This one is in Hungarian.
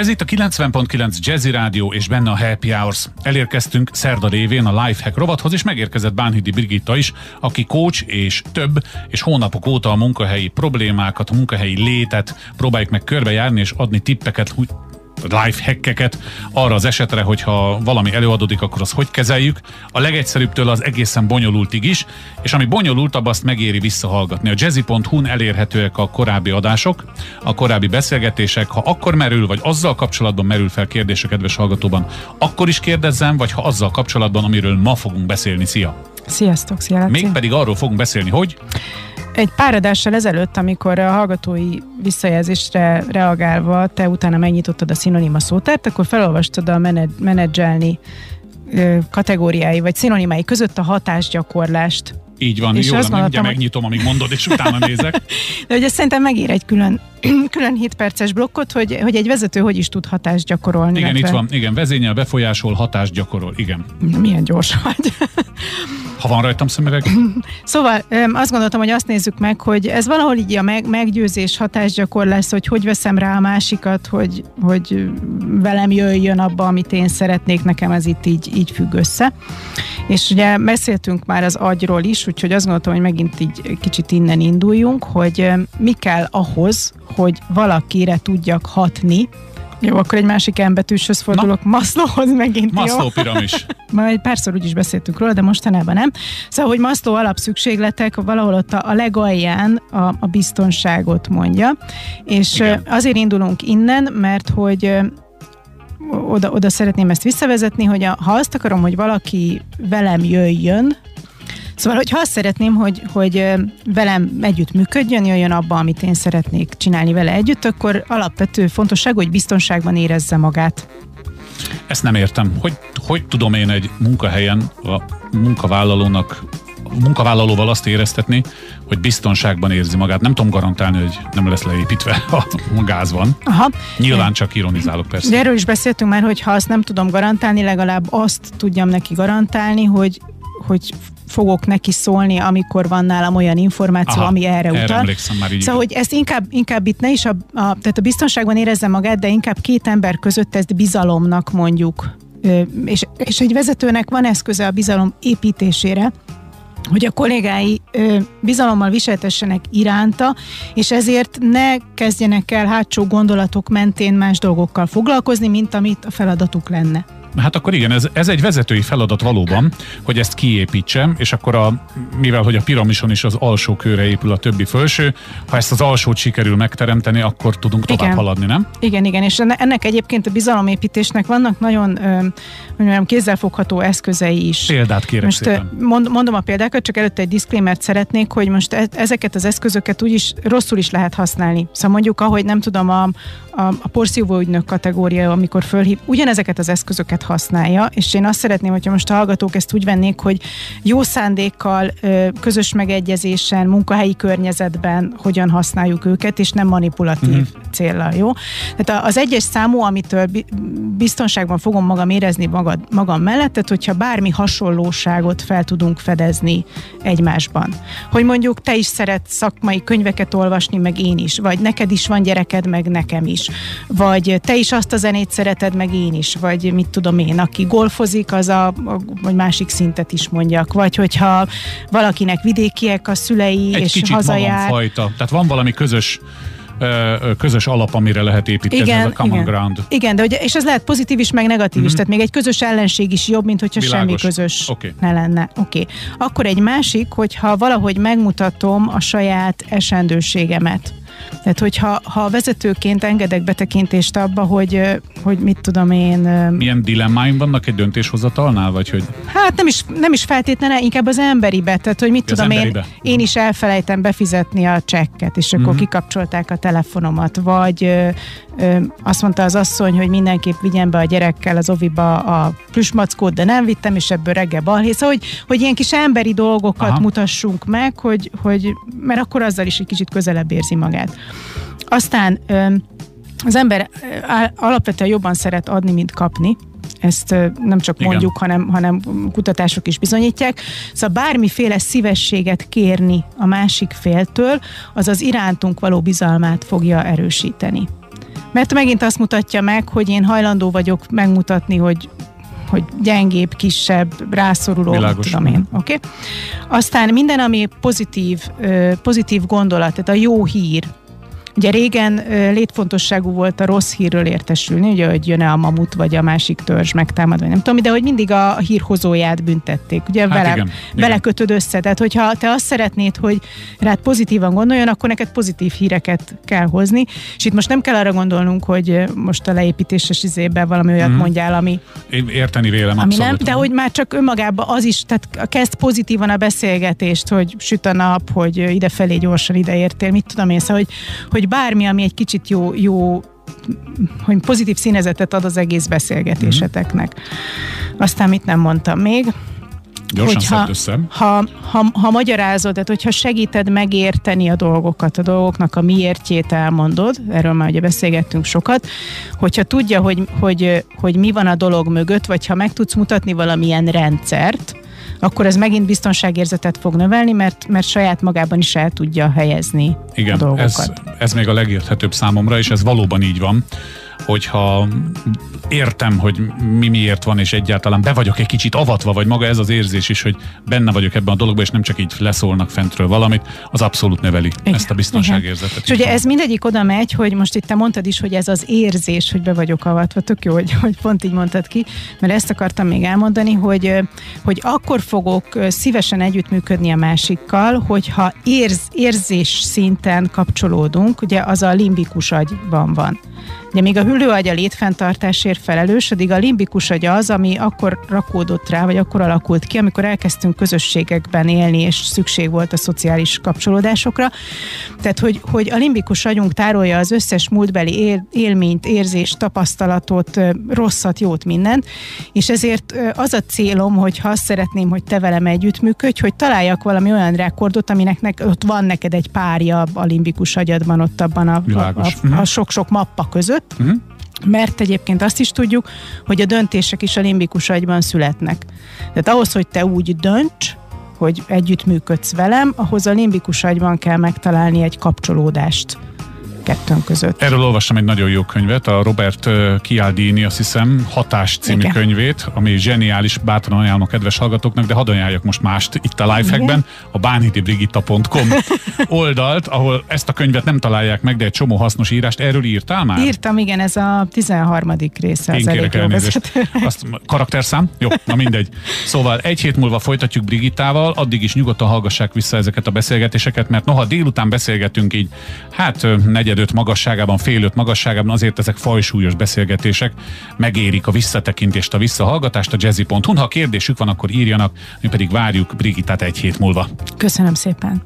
Ez itt a 90.9 Jazzy Rádió és benne a Happy Hours. Elérkeztünk szerda révén a Lifehack rovathoz, és megérkezett Bánhidi Brigitta is, aki coach és több, és hónapok óta a munkahelyi problémákat, a munkahelyi létet próbáljuk meg körbejárni és adni tippeket, life hackeket arra az esetre, hogyha valami előadódik, akkor az hogy kezeljük. A legegyszerűbbtől az egészen bonyolultig is, és ami bonyolultabb, azt megéri visszahallgatni. A jazzy.hu-n elérhetőek a korábbi adások, a korábbi beszélgetések. Ha akkor merül, vagy azzal kapcsolatban merül fel kérdés a kedves hallgatóban, akkor is kérdezzem, vagy ha azzal kapcsolatban, amiről ma fogunk beszélni. Szia! Sziasztok, szia Laci. Mégpedig arról fogunk beszélni, hogy egy pár adással ezelőtt, amikor a hallgatói visszajelzésre reagálva te utána megnyitottad a szinonima szótárt, akkor felolvastad a menedzselni kategóriái vagy szinonimái között a hatásgyakorlást. Így van, és jó, azt gondoltam, hogy... megnyitom, amíg mondod, és utána nézek. De hogy ez szerintem megír egy külön, külön 7 perces blokkot, hogy, hogy egy vezető hogy is tud hatást gyakorolni. Igen, illetve... itt van, igen, vezényel befolyásol, hatást gyakorol, igen. Milyen gyors vagy. Ha van rajtam szemüveg. Szóval azt gondoltam, hogy azt nézzük meg, hogy ez valahol így a meg, meggyőzés hatásgyakorlás, hogy hogy veszem rá a másikat, hogy, hogy velem jöjjön abba, amit én szeretnék, nekem ez itt így, így függ össze. És ugye beszéltünk már az agyról is, úgyhogy azt gondoltam, hogy megint így kicsit innen induljunk, hogy mi kell ahhoz, hogy valakire tudjak hatni, jó, akkor egy másik embetűshöz fordulok, Na? Maslowhoz megint. Maslow jó? piramis. Majd párszor úgy is beszéltünk róla, de mostanában nem. Szóval, hogy Maslow alapszükségletek valahol ott a, a legalján a, a biztonságot mondja. És Igen. azért indulunk innen, mert hogy oda, oda szeretném ezt visszavezetni, hogy a, ha azt akarom, hogy valaki velem jöjjön, Szóval, hogy ha azt szeretném, hogy, hogy velem együtt működjön, jöjjön abba, amit én szeretnék csinálni vele együtt, akkor alapvető fontosság, hogy biztonságban érezze magát. Ezt nem értem. Hogy, hogy tudom én egy munkahelyen a munkavállalónak munkavállalóval azt éreztetni, hogy biztonságban érzi magát. Nem tudom garantálni, hogy nem lesz leépítve a gáz van. Aha. Nyilván csak ironizálok persze. De erről is beszéltünk már, hogy ha azt nem tudom garantálni, legalább azt tudjam neki garantálni, hogy hogy fogok neki szólni, amikor van nálam olyan információ, Aha, ami erre utal. Már így szóval, hogy ezt inkább, inkább itt ne is a, a, tehát a biztonságban érezze magát, de inkább két ember között ezt bizalomnak mondjuk. És, és egy vezetőnek van eszköze a bizalom építésére, hogy a kollégái ö, bizalommal viseltessenek iránta, és ezért ne kezdjenek el hátsó gondolatok mentén más dolgokkal foglalkozni, mint amit a feladatuk lenne. Hát akkor igen, ez, ez egy vezetői feladat valóban, hogy ezt kiépítsem, és akkor a, mivel hogy a piramison is az alsó körre épül a többi felső, ha ezt az alsót sikerül megteremteni, akkor tudunk tovább igen. haladni, nem? Igen, igen, és ennek egyébként a bizalomépítésnek vannak nagyon mondjam, kézzelfogható eszközei is. Példát kérek most szépen. Mond, mondom a példákat, csak előtte egy diszklémert szeretnék, hogy most e, ezeket az eszközöket úgyis rosszul is lehet használni. Szóval mondjuk, ahogy nem tudom, a, a, a porszívó ügynök kategória, amikor fölhív, ugyanezeket az eszközöket használja, és én azt szeretném, hogyha most a hallgatók ezt úgy vennék, hogy jó szándékkal, közös megegyezésen, munkahelyi környezetben hogyan használjuk őket, és nem manipulatív uh-huh. célra, jó? Tehát az egyes számú, amitől biztonságban fogom magam érezni magad, magam mellett, tehát hogyha bármi hasonlóságot fel tudunk fedezni egymásban. Hogy mondjuk te is szeret szakmai könyveket olvasni, meg én is, vagy neked is van gyereked, meg nekem is, vagy te is azt a zenét szereted, meg én is, vagy mit tudom én, aki golfozik, az a, a vagy másik szintet is mondjak, vagy hogyha valakinek vidékiek a szülei, Egy és kicsit hazajár. fajta. Tehát van valami közös közös alap, amire lehet építeni, igen, ez a common igen. ground. Igen, de ugye, és ez lehet pozitív is, meg negatív mm-hmm. is, mhm. tehát még egy közös ellenség is jobb, mint hogyha Világos. semmi közös okay. ne lenne. Oké. Okay. Akkor egy másik, hogyha valahogy megmutatom a saját esendőségemet. Tehát, hogyha ha vezetőként engedek betekintést abba, hogy, hogy mit tudom én... Milyen dilemmáim vannak egy döntéshozatalnál, vagy hogy... Hát nem is, nem is feltétlenül, inkább az emberibe, tehát hogy mit az tudom én, én is elfelejtem befizetni a csekket, és akkor mm-hmm. kikapcsolták a telefonomat, vagy ö, ö, azt mondta az asszony, hogy mindenképp vigyen be a gyerekkel az oviba a plüsmackót, de nem vittem, és ebből reggel balhé. Szóval, hogy, hogy ilyen kis emberi dolgokat Aha. mutassunk meg, hogy, hogy, mert akkor azzal is egy kicsit közelebb érzi magát. Aztán az ember alapvetően jobban szeret adni, mint kapni. Ezt nem csak Igen. mondjuk, hanem, hanem kutatások is bizonyítják. Szóval bármiféle szívességet kérni a másik féltől, az az irántunk való bizalmát fogja erősíteni. Mert megint azt mutatja meg, hogy én hajlandó vagyok megmutatni, hogy hogy gyengébb, kisebb, rászoruló, Világos. tudom én. Okay? Aztán minden, ami pozitív, pozitív gondolat, tehát a jó hír, Ugye régen létfontosságú volt a rossz hírről értesülni, ugye, hogy jön-e a mamut, vagy a másik törzs megtámad, vagy nem tudom, de hogy mindig a hírhozóját büntették. Ugye hát vele, igen, vele igen. kötöd össze. Tehát, hogyha te azt szeretnéd, hogy rád pozitívan gondoljon, akkor neked pozitív híreket kell hozni. És itt most nem kell arra gondolnunk, hogy most a leépítéses izében valami olyat mm. mondjál, ami... Én érteni vélem ami abszolút. nem, de hogy már csak önmagában az is, tehát kezd pozitívan a beszélgetést, hogy süt a nap, hogy idefelé gyorsan ideértél, mit tudom én, szóval, hogy, hogy bármi, ami egy kicsit jó, jó hogy pozitív színezetet ad az egész beszélgetéseteknek. Aztán mit nem mondtam még? Gyorsan hogyha, össze. Ha, ha, ha magyarázod, tehát hogyha segíted megérteni a dolgokat, a dolgoknak a miértjét elmondod, erről már ugye beszélgettünk sokat, hogyha tudja, hogy, hogy, hogy mi van a dolog mögött, vagy ha meg tudsz mutatni valamilyen rendszert, akkor ez megint biztonságérzetet fog növelni, mert, mert saját magában is el tudja helyezni Igen, a dolgokat. Ez, ez még a legérthetőbb számomra, és ez valóban így van hogyha értem, hogy mi miért van, és egyáltalán be vagyok egy kicsit avatva, vagy maga ez az érzés is, hogy benne vagyok ebben a dologban, és nem csak így leszólnak fentről valamit, az abszolút növeli igen, ezt a biztonságérzetet. És ugye ez mindegyik oda megy, hogy most itt te mondtad is, hogy ez az érzés, hogy be vagyok avatva, tök jó, hogy, hogy pont így mondtad ki, mert ezt akartam még elmondani, hogy, hogy akkor fogok szívesen együttműködni a másikkal, hogyha érz, érzés szinten kapcsolódunk, ugye az a limbikus agyban van. Ugye még a hüllőagy a létfenntartásért felelős, addig a limbikus agy az, ami akkor rakódott rá, vagy akkor alakult ki, amikor elkezdtünk közösségekben élni, és szükség volt a szociális kapcsolódásokra. Tehát, hogy, hogy a limbikus agyunk tárolja az összes múltbeli él, élményt, érzést, tapasztalatot, rosszat, jót, mindent, és ezért az a célom, hogy ha azt szeretném, hogy te velem együttműködj, hogy találjak valami olyan rekordot, aminek nek, ott van neked egy párja a limbikus agyadban, ott abban a, a, a, a sok-sok mappa között, Uh-huh. Mert egyébként azt is tudjuk, hogy a döntések is a limbikus agyban születnek. Tehát ahhoz, hogy te úgy dönts, hogy együttműködsz velem, ahhoz a limbikus agyban kell megtalálni egy kapcsolódást kettőnk között. Erről olvastam egy nagyon jó könyvet, a Robert Cialdini, azt hiszem, Hatás című Igen. könyvét, ami zseniális, bátran ajánlom a kedves hallgatóknak, de hadd ajánljak most mást itt a lifehackben, a bánhidibrigitta.com oldalt, ahol ezt a könyvet nem találják meg, de egy csomó hasznos írást. Erről írtál már? Írtam, igen, ez a 13. része. Én kérek elnézést. Azt, karakterszám? Jó, na mindegy. Szóval egy hét múlva folytatjuk Brigittával, addig is nyugodtan hallgassák vissza ezeket a beszélgetéseket, mert noha délután beszélgetünk így, hát negyed öt magasságában, fél öt magasságában, azért ezek fajsúlyos beszélgetések, megérik a visszatekintést, a visszahallgatást a jazzy.hu. Ha kérdésük van, akkor írjanak, mi pedig várjuk Brigittát egy hét múlva. Köszönöm szépen.